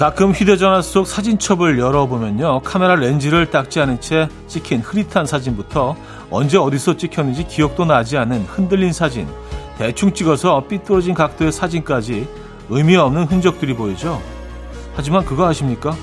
가끔 휴대전화 속 사진첩을 열어보면요. 카메라 렌즈를 닦지 않은 채 찍힌 흐릿한 사진부터 언제 어디서 찍혔는지 기억도 나지 않은 흔들린 사진, 대충 찍어서 삐뚤어진 각도의 사진까지 의미 없는 흔적들이 보이죠. 하지만 그거 아십니까?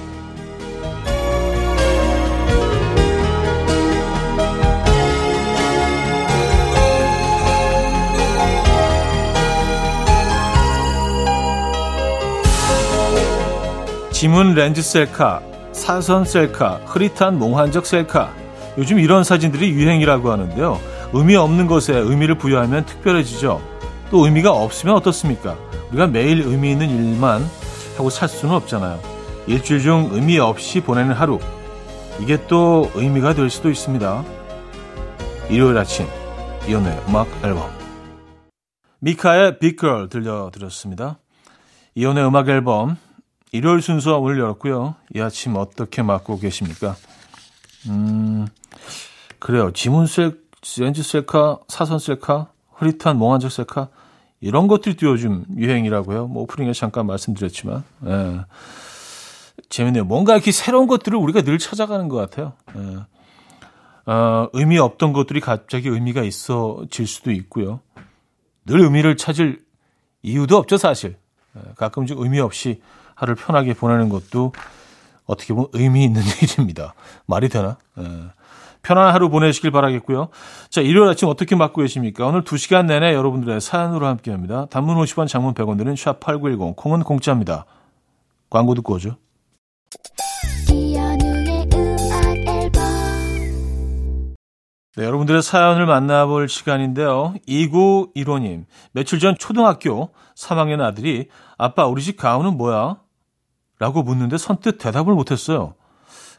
지문 렌즈 셀카, 사선 셀카, 흐릿한 몽환적 셀카. 요즘 이런 사진들이 유행이라고 하는데요. 의미 없는 것에 의미를 부여하면 특별해지죠. 또 의미가 없으면 어떻습니까? 우리가 매일 의미 있는 일만 하고 살 수는 없잖아요. 일주일 중 의미 없이 보내는 하루. 이게 또 의미가 될 수도 있습니다. 일요일 아침, 이연의 음악 앨범. 미카의 빅걸 들려드렸습니다. 이연의 음악 앨범 일요일 순서 오늘 열었고요. 이 아침 어떻게 맞고 계십니까? 음, 그래요. 지문 셀, 렌즈 셀카, 사선 셀카, 흐릿한 몽환적 셀카, 이런 것들이 또 요즘 유행이라고요. 뭐 오프닝에 잠깐 말씀드렸지만, 예. 재밌네요. 뭔가 이렇게 새로운 것들을 우리가 늘 찾아가는 것 같아요. 예. 어, 의미 없던 것들이 갑자기 의미가 있어질 수도 있고요. 늘 의미를 찾을 이유도 없죠, 사실. 예. 가끔 좀 의미 없이 하루를 편하게 보내는 것도 어떻게 보면 의미 있는 일입니다. 말이 되나? 예. 편안한 하루 보내시길 바라겠고요. 자, 일요일 아침 어떻게 맞고 계십니까? 오늘 2시간 내내 여러분들의 사연으로 함께 합니다. 단문 50원, 장문 100원 드는 샵8910, 콩은 공짜입니다. 광고 듣고 오죠. 네, 여러분들의 사연을 만나볼 시간인데요. 2915님, 며칠 전 초등학교 3학년 아들이 아빠, 우리 집 가훈은 뭐야? 라고 묻는데 선뜻 대답을 못했어요.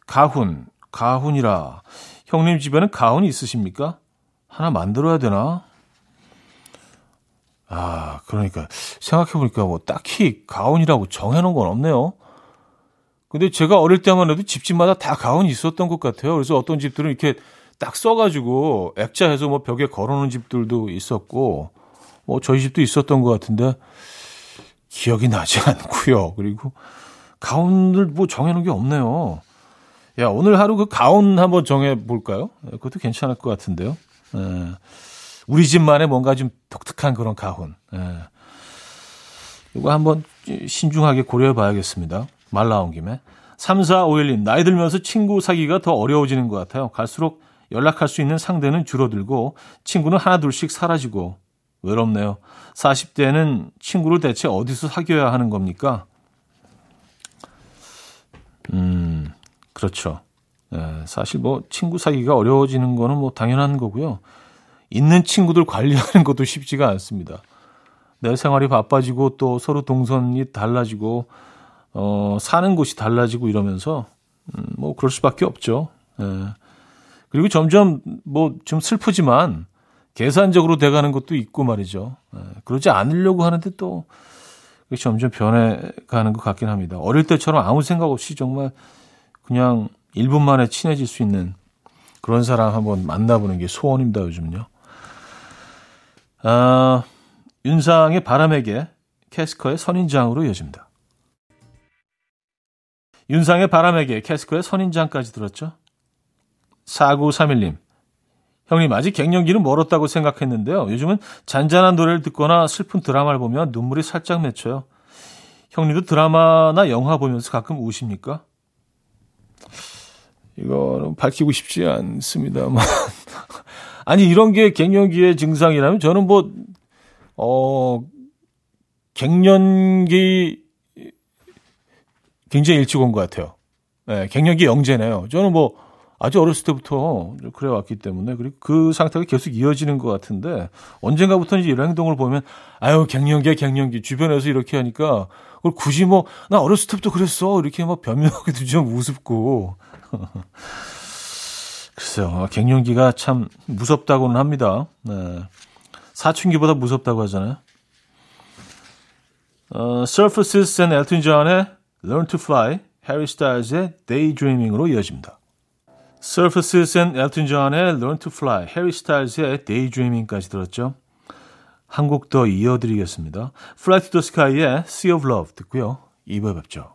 가훈, 가훈이라. 형님 집에는 가훈이 있으십니까? 하나 만들어야 되나? 아, 그러니까 생각해보니까 뭐 딱히 가훈이라고 정해놓은 건 없네요. 근데 제가 어릴 때만 해도 집집마다 다 가훈이 있었던 것 같아요. 그래서 어떤 집들은 이렇게 딱 써가지고 액자해서 뭐 벽에 걸어놓은 집들도 있었고, 뭐 저희 집도 있었던 것 같은데 기억이 나지 않고요. 그리고 가운을 뭐 정해놓은 게 없네요. 야, 오늘 하루 그 가운 한번 정해볼까요? 네, 그것도 괜찮을 것 같은데요. 에, 네. 우리 집만의 뭔가 좀 독특한 그런 가훈. 에. 네. 이거 한번 신중하게 고려해 봐야겠습니다. 말 나온 김에. 3451님, 나이 들면서 친구 사귀기가 더 어려워지는 것 같아요. 갈수록 연락할 수 있는 상대는 줄어들고 친구는 하나둘씩 사라지고 외롭네요. 40대는 친구를 대체 어디서 사귀어야 하는 겁니까? 음, 그렇죠. 예, 사실 뭐 친구 사귀기가 어려워지는 거는 뭐 당연한 거고요. 있는 친구들 관리하는 것도 쉽지가 않습니다. 내 생활이 바빠지고 또 서로 동선이 달라지고 어, 사는 곳이 달라지고 이러면서 음, 뭐 그럴 수밖에 없죠. 예. 그리고 점점 뭐 좀 슬프지만 계산적으로 돼가는 것도 있고 말이죠. 예. 그러지 않으려고 하는데 또 점점 변해가는 것 같긴 합니다. 어릴 때처럼 아무 생각 없이 정말 그냥 1분 만에 친해질 수 있는 그런 사람 한번 만나보는 게 소원입니다, 요즘은요. 아, 윤상의 바람에게 캐스커의 선인장으로 이어집니다. 윤상의 바람에게 캐스커의 선인장까지 들었죠. 4931님. 형님, 아직 갱년기는 멀었다고 생각했는데요. 요즘은 잔잔한 노래를 듣거나 슬픈 드라마를 보면 눈물이 살짝 맺혀요. 형님도 드라마나 영화 보면서 가끔 우십니까? 이거는 밝히고 싶지 않습니다만. 아니, 이런 게 갱년기의 증상이라면 저는 뭐, 어, 갱년기 굉장히 일찍 온 것 같아요. 네, 갱년기 영재네요. 저는 뭐, 아주 어렸을 때부터 그래 왔기 때문에 그리고 그 상태가 계속 이어지는 것 같은데 언젠가부터 이제 이런 행동을 보면 아유 갱년기야 갱년기 주변에서 이렇게 하니까 그걸 굳이 뭐 나 어렸을 때부터 그랬어 이렇게 뭐 변명하기도 좀 우습고 글쎄요 갱년기가 참 무섭다고는 합니다. 네. 사춘기보다 무섭다고 하잖아요. 어, Surfaces and Elton John의 Learn to Fly, 해리 스타일즈의 Daydreaming으로 이어집니다. Surfaces and Elton John의 Learn to Fly, 해리 스타일즈의 Daydreaming까지 들었죠. 한 곡 더 이어드리겠습니다. Fly to the Sky의 Sea of Love 듣고요. 2부에 뵙죠.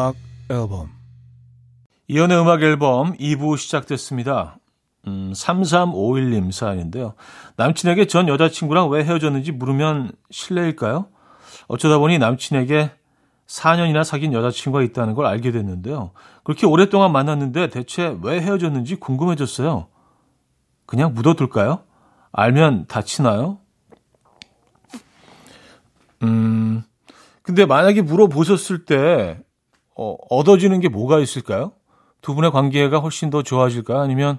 음악 앨범 이연의 음악 앨범 2부 시작됐습니다. 음, 3351님 사연인데요. 남친에게 전 여자친구랑 왜 헤어졌는지 물으면 실례일까요? 어쩌다 보니 남친에게 4년이나 사귄 여자친구가 있다는 걸 알게 됐는데요. 그렇게 오랫동안 만났는데 대체 왜 헤어졌는지 궁금해졌어요. 그냥 묻어둘까요? 알면 다치나요? 음, 근데 만약에 물어보셨을 때, 어, 얻어지는 게 뭐가 있을까요? 두 분의 관계가 훨씬 더 좋아질까? 아니면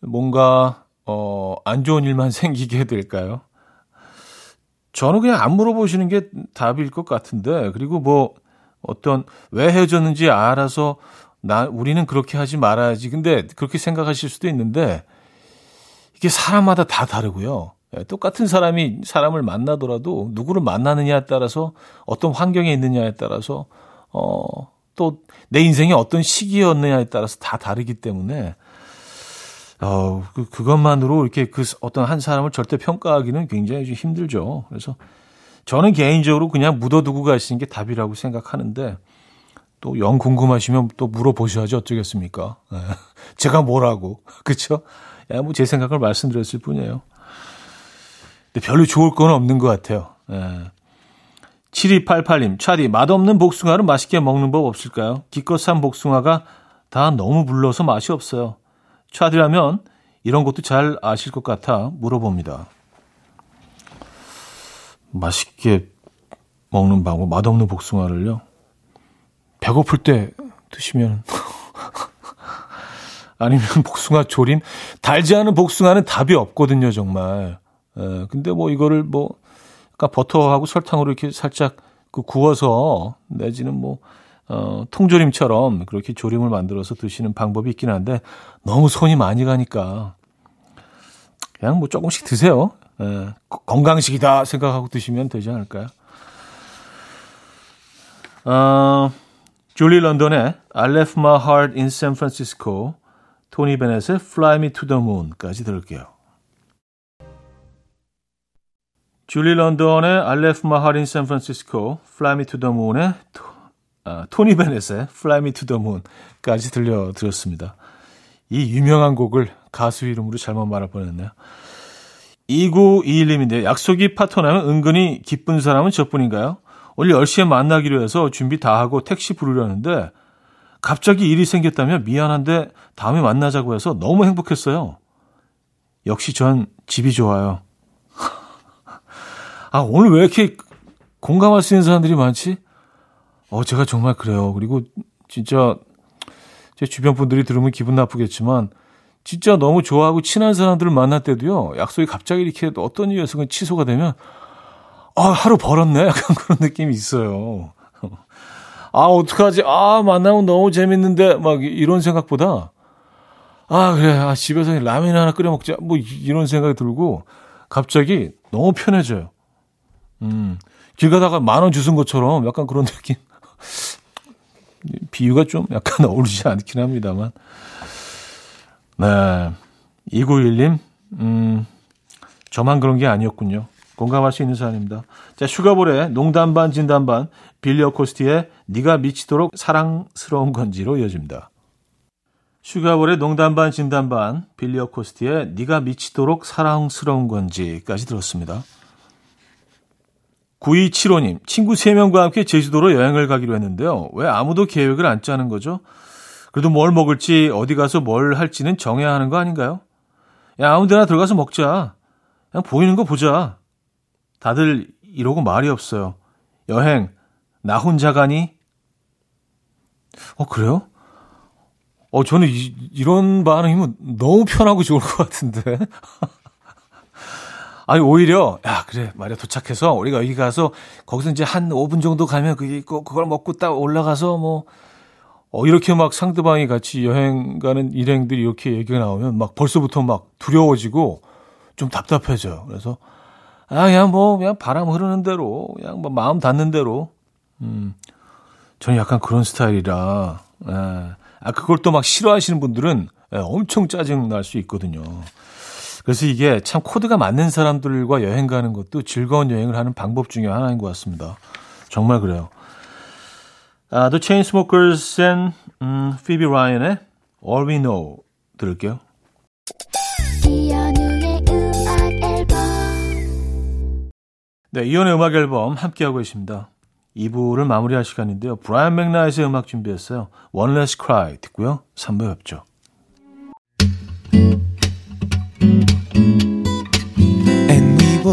뭔가, 어, 안 좋은 일만 생기게 될까요? 저는 그냥 안 물어보시는 게 답일 것 같은데, 그리고 뭐, 어떤, 왜 헤어졌는지 알아서, 나, 우리는 그렇게 하지 말아야지. 근데 그렇게 생각하실 수도 있는데, 이게 사람마다 다 다르고요. 예, 똑같은 사람이 사람을 만나더라도 누구를 만나느냐에 따라서 어떤 환경에 있느냐에 따라서 어, 또 내 인생이 어떤 시기였느냐에 따라서 다 다르기 때문에 어, 그, 그것만으로 이렇게 그 어떤 한 사람을 절대 평가하기는 굉장히 좀 힘들죠. 그래서 저는 개인적으로 그냥 묻어두고 가시는 게 답이라고 생각하는데 또 영 궁금하시면 또 물어보셔야지 어쩌겠습니까? 예. 제가 뭐라고. 그쵸? 야, 뭐 제 생각을 말씀드렸을 뿐이에요. 근데 별로 좋을 건 없는 것 같아요. 예. 7288님, 차디, 맛없는 복숭아를 맛있게 먹는 법 없을까요? 기껏 산 복숭아가 다 너무 불러서 맛이 없어요. 차디라면 이런 것도 잘 아실 것 같아 물어봅니다. 맛있게 먹는 방법, 맛없는 복숭아를요? 배고플 때 드시면. 아니면 복숭아 조림? 달지 않은 복숭아는 답이 없거든요, 정말. 에, 근데 뭐 이거를 뭐, 그러니까 버터하고 설탕으로 이렇게 살짝 그 구워서 내지는 뭐, 어, 통조림처럼 그렇게 조림을 만들어서 드시는 방법이 있긴 한데 너무 손이 많이 가니까 그냥 뭐 조금씩 드세요. 에, 건강식이다 생각하고 드시면 되지 않을까요? 어, 줄리 런던의 I left my heart in San Francisco, 토니 베넷의 Fly Me to the Moon까지 들을게요. 줄리 런던의 in San Francisco, Fly Me to the Moon의 토, 아, 토니 베넷의 Fly Me to the Moon까지 들려드렸습니다. 이 유명한 곡을 가수 이름으로 잘못 말할 뻔했네요. 2921님인데 약속이 파토나면 은근히 기쁜 사람은 저뿐인가요? 오늘 10시에 만나기로 해서 준비 다 하고 택시 부르려는데 갑자기 일이 생겼다면 미안한데 다음에 만나자고 해서 너무 행복했어요. 역시 전 집이 좋아요. 아, 오늘 왜 이렇게 공감할 수 있는 사람들이 많지? 어, 제가 정말 그래요. 그리고 진짜 제 주변 분들이 들으면 기분 나쁘겠지만 진짜 너무 좋아하고 친한 사람들을 만날 때도요. 약속이 갑자기 이렇게 어떤 이유에서 취소가 되면 아, 하루 벌었네. 약간 그런 느낌이 있어요. 아, 어떡하지? 아, 만나면 너무 재밌는데 막 이런 생각보다 아, 그래. 아, 집에서 라면 하나 끓여 먹자. 뭐 이런 생각이 들고 갑자기 너무 편해져요. 음. 길 가다가 만 원 주신 것처럼 약간 그런 느낌. 비유가 좀 약간 어울리지 않긴 합니다만. 네. 2911님, 음, 저만 그런 게 아니었군요. 공감할 수 있는 사연입니다. 자, 슈가볼의 농담 반 진담 반, 빌리어 코스티의 네가 미치도록 사랑스러운 건지로 이어집니다. 슈가볼의 농담 반 진담 반, 빌리어 코스티의 네가 미치도록 사랑스러운 건지까지 들었습니다. 9275님, 친구 3명과 함께 제주도로 여행을 가기로 했는데요. 왜 아무도 계획을 안 짜는 거죠? 그래도 뭘 먹을지, 어디 가서 뭘 할지는 정해야 하는 거 아닌가요? 야, 아무 데나 들어가서 먹자. 그냥 보이는 거 보자. 다들 이러고 말이 없어요. 여행, 나 혼자 가니? 어, 그래요? 어, 저는 이, 이런 반응이면 너무 편하고 좋을 것 같은데. 아니, 오히려, 야, 그래, 말이야, 도착해서 우리가 여기 가서 거기서 이제 한 5분 정도 가면 그게 있고, 그걸 먹고 딱 올라가서 뭐, 어, 이렇게 막 상대방이 같이 여행 가는 일행들이 이렇게 얘기가 나오면 막 벌써부터 막 두려워지고 좀 답답해져요. 그래서, 아, 그냥 뭐, 그냥 바람 흐르는 대로, 그냥 뭐 마음 닿는 대로, 음, 저는 약간 그런 스타일이라, 예. 아, 그걸 또 막 싫어하시는 분들은 예, 엄청 짜증 날 수 있거든요. 그래서 이게 참 코드가 맞는 사람들과 여행 가는 것도 즐거운 여행을 하는 방법 중에 하나인 것 같습니다. 정말 그래요. 아, The Chainsmokers and 음, Phoebe Ryan의 All We Know 들을게요. 네, 이연의 음악 앨범 함께하고 계십니다. 2부를 마무리할 시간인데요. 브라이언 맥나이트의 음악 준비했어요. One Less Cry 듣고요. 3부에 뵙죠.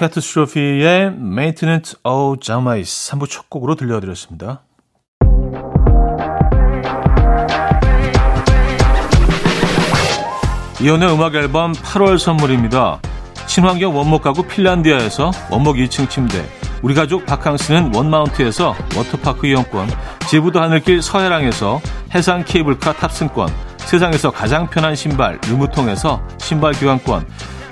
캐트스트로피의 Maintenance of Jamais 3부 첫 곡으로 들려드렸습니다. 이혼의 음악 앨범 8월 선물입니다. 친환경 원목 가구 핀란디아에서 원목 2층 침대, 우리 가족 바캉스는 원마운트에서 워터파크 이용권, 제부도 하늘길 서해랑에서 해상 케이블카 탑승권, 세상에서 가장 편한 신발 르무통에서 신발 교환권,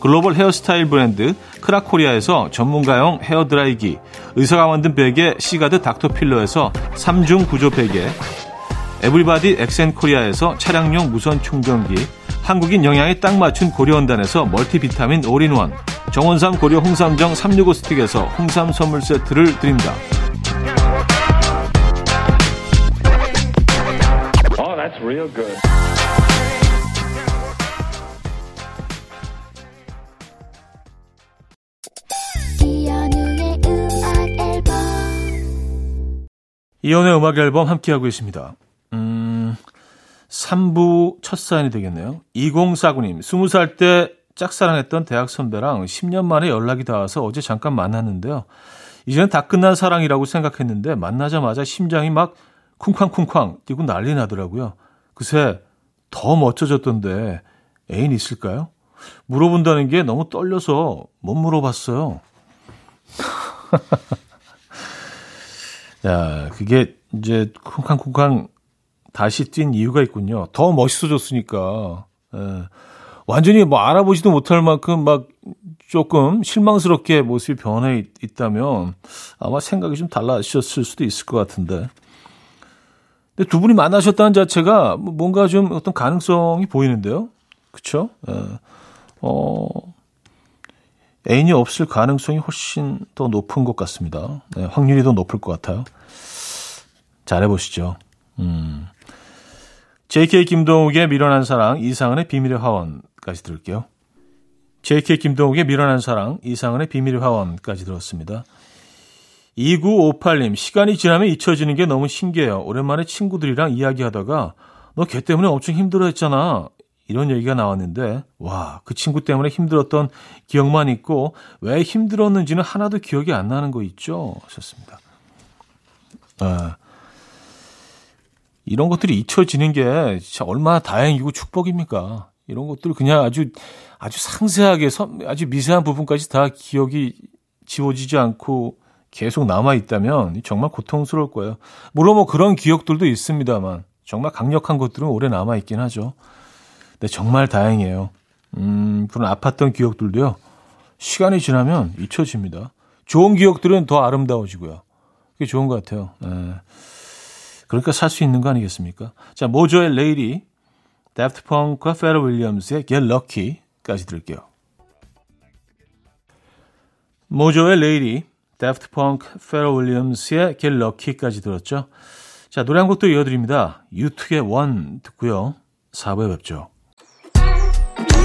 글로벌 헤어스타일 브랜드 크라코리아에서 전문가용 헤어드라이기, 의사가 만든 베개 시가드 닥터필러에서 3중 구조 베개, 에블바디 엑센코리아에서 차량용 무선 충전기, 한국인 영양에 딱 맞춘 고려원단에서 멀티비타민 all in one, 정원삼 고려 홍삼정 365 스틱에서 홍삼 선물 세트를 드립니다. Oh, 이연의 음악 앨범 함께하고 있습니다. 음, 3부 첫 사연이 되겠네요. 2049님, 20살 때 짝사랑했던 대학 선배랑 10년 만에 연락이 닿아서 어제 잠깐 만났는데요. 이제는 다 끝난 사랑이라고 생각했는데 만나자마자 심장이 막 쿵쾅쿵쾅 뛰고 난리 나더라고요. 그새 더 멋져졌던데 애인 있을까요? 물어본다는 게 너무 떨려서 못 물어봤어요. 야, 그게 이제 쿵쾅쿵쾅 다시 뛴 이유가 있군요. 더 멋있어졌으니까. 예. 완전히 뭐 알아보지도 못할 만큼 막 조금 실망스럽게 모습이 변해 있다면 아마 생각이 좀 달라졌을 수도 있을 것 같은데. 근데 두 분이 만나셨다는 자체가 뭐 뭔가 좀 어떤 가능성이 보이는데요. 그쵸? 예. 어, 애인이 없을 가능성이 훨씬 더 높은 것 같습니다. 네, 확률이 더 높을 것 같아요. 잘해보시죠. 음. JK 김동욱의 미련한 사랑, 이상은의 비밀의 화원까지 들을게요. JK 김동욱의 미련한 사랑, 이상은의 비밀의 화원까지 들었습니다. 2958님, 시간이 지나면 잊혀지는 게 너무 신기해요. 오랜만에 친구들이랑 이야기하다가 너 걔 때문에 엄청 힘들어 했잖아. 이런 얘기가 나왔는데, 와, 그 친구 때문에 힘들었던 기억만 있고, 왜 힘들었는지는 하나도 기억이 안 나는 거 있죠? 하셨습니다. 아, 이런 것들이 잊혀지는 게 진짜 얼마나 다행이고 축복입니까? 이런 것들 그냥 아주 아주 상세하게 아주 미세한 부분까지 다 기억이 지워지지 않고 계속 남아 있다면 정말 고통스러울 거예요. 물론 뭐 그런 기억들도 있습니다만 정말 강력한 것들은 오래 남아 있긴 하죠. 근데 정말 다행이에요. 음, 그런 아팠던 기억들도요. 시간이 지나면 잊혀집니다. 좋은 기억들은 더 아름다워지고요. 그게 좋은 것 같아요. 예. 그러니까 살 수 있는 거 아니겠습니까? 자, 모조의 Lady, Daft Punk와 Pharrell Williams의 Get Lucky까지 들을게요. Modjo의 Lady, Daft Punk, Pharrell Williams의 Get Lucky까지 들었죠. 자, 노래 한 곡도 이어드립니다. U2의 One 듣고요. 4부에 뵙죠.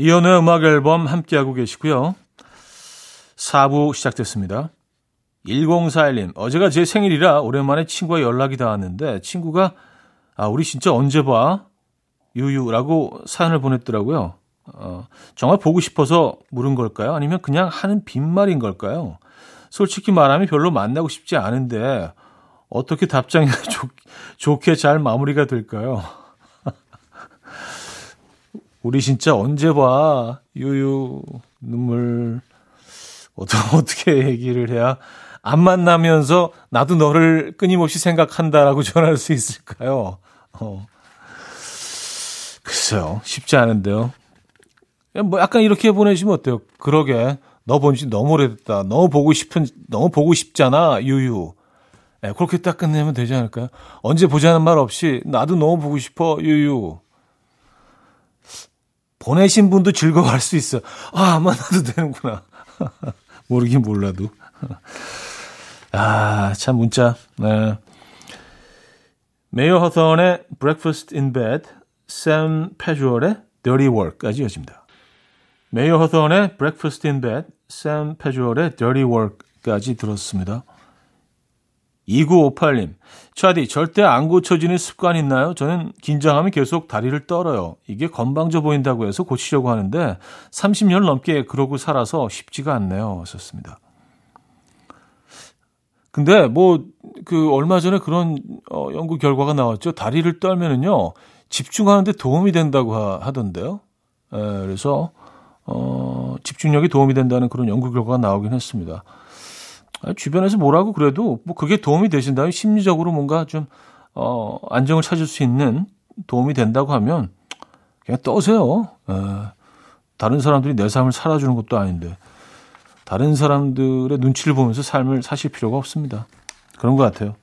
이현우의 음악 앨범 함께하고 계시고요 4부 시작됐습니다. 1041님, 어제가 제 생일이라 오랜만에 친구와 연락이 닿았는데 친구가 아, 우리 진짜 언제 봐? 유유라고 사연을 보냈더라고요. 어, 정말 보고 싶어서 물은 걸까요? 아니면 그냥 하는 빈말인 걸까요? 솔직히 말하면 별로 만나고 싶지 않은데 어떻게 답장이 좋, 좋게 잘 마무리가 될까요? 우리 진짜 언제 봐? 유유 눈물 어떻게 얘기를 해야 안 만나면서 나도 너를 끊임없이 생각한다라고 전할 수 있을까요? 어. 글쎄요. 쉽지 않은데요. 뭐 약간 이렇게 보내시면 어때요? 그러게. 너 본지 너무 오래됐다. 너무 보고 싶은, 너무 보고 싶잖아. 유유. 네, 그렇게 딱 끝내면 되지 않을까요? 언제 보자는 말 없이 나도 너무 보고 싶어. 유유. 보내신 분도 즐거워할 수 있어. 아, 안 만나도 되는구나. 모르긴 몰라도. 아, 참 문자. 네. 메이어 허선의 Breakfast in Bed, 샘 페주얼의 Dirty Work까지 이어집니다. 메이어 허선의 Breakfast in Bed, 샘 페주얼의 Dirty Work까지 들었습니다. 2958님, 차디, 절대 안 고쳐지는 습관 있나요? 저는 긴장하면 계속 다리를 떨어요. 이게 건방져 보인다고 해서 고치려고 하는데 30년 넘게 그러고 살아서 쉽지가 않네요. 썼습니다. 근데 뭐, 그, 얼마 전에 그런, 어, 연구 결과가 나왔죠. 다리를 떨면은요, 집중하는데 도움이 된다고 하, 던데요 에, 그래서, 어, 집중력이 도움이 된다는 그런 연구 결과가 나오긴 했습니다. 주변에서 뭐라고 그래도 뭐 그게 도움이 되신다면 심리적으로 뭔가 좀 어, 안정을 찾을 수 있는 도움이 된다고 하면 그냥 떠세요. 에, 다른 사람들이 내 삶을 살아주는 것도 아닌데 다른 사람들의 눈치를 보면서 삶을 사실 필요가 없습니다. 그런 것 같아요.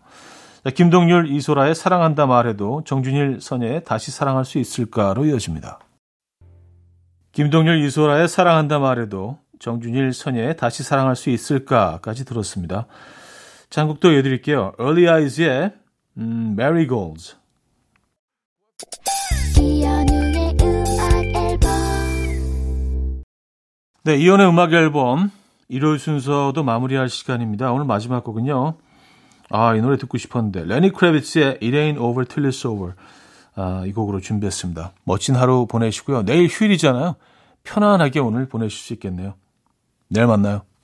자, 김동률 이소라의 사랑한다 말해도 정준일 선예의 다시 사랑할 수 있을까로 이어집니다. 김동률 이소라의 사랑한다 말해도 정준일 선예의 다시 사랑할 수 있을까까지 들었습니다. 장국도 이어드릴게요. Early Eyes의 음, Marigolds. 네, 이연의 음악 앨범 일요일 순서도 마무리할 시간입니다. 오늘 마지막 곡은요. 아, 이 노래 듣고 싶었는데 레니 크래비츠의 It Ain't Over Till It's Over 아, 이 곡으로 준비했습니다. 멋진 하루 보내시고요. 내일 휴일이잖아요. 편안하게 오늘 보내실 수 있겠네요. 내일 만나요.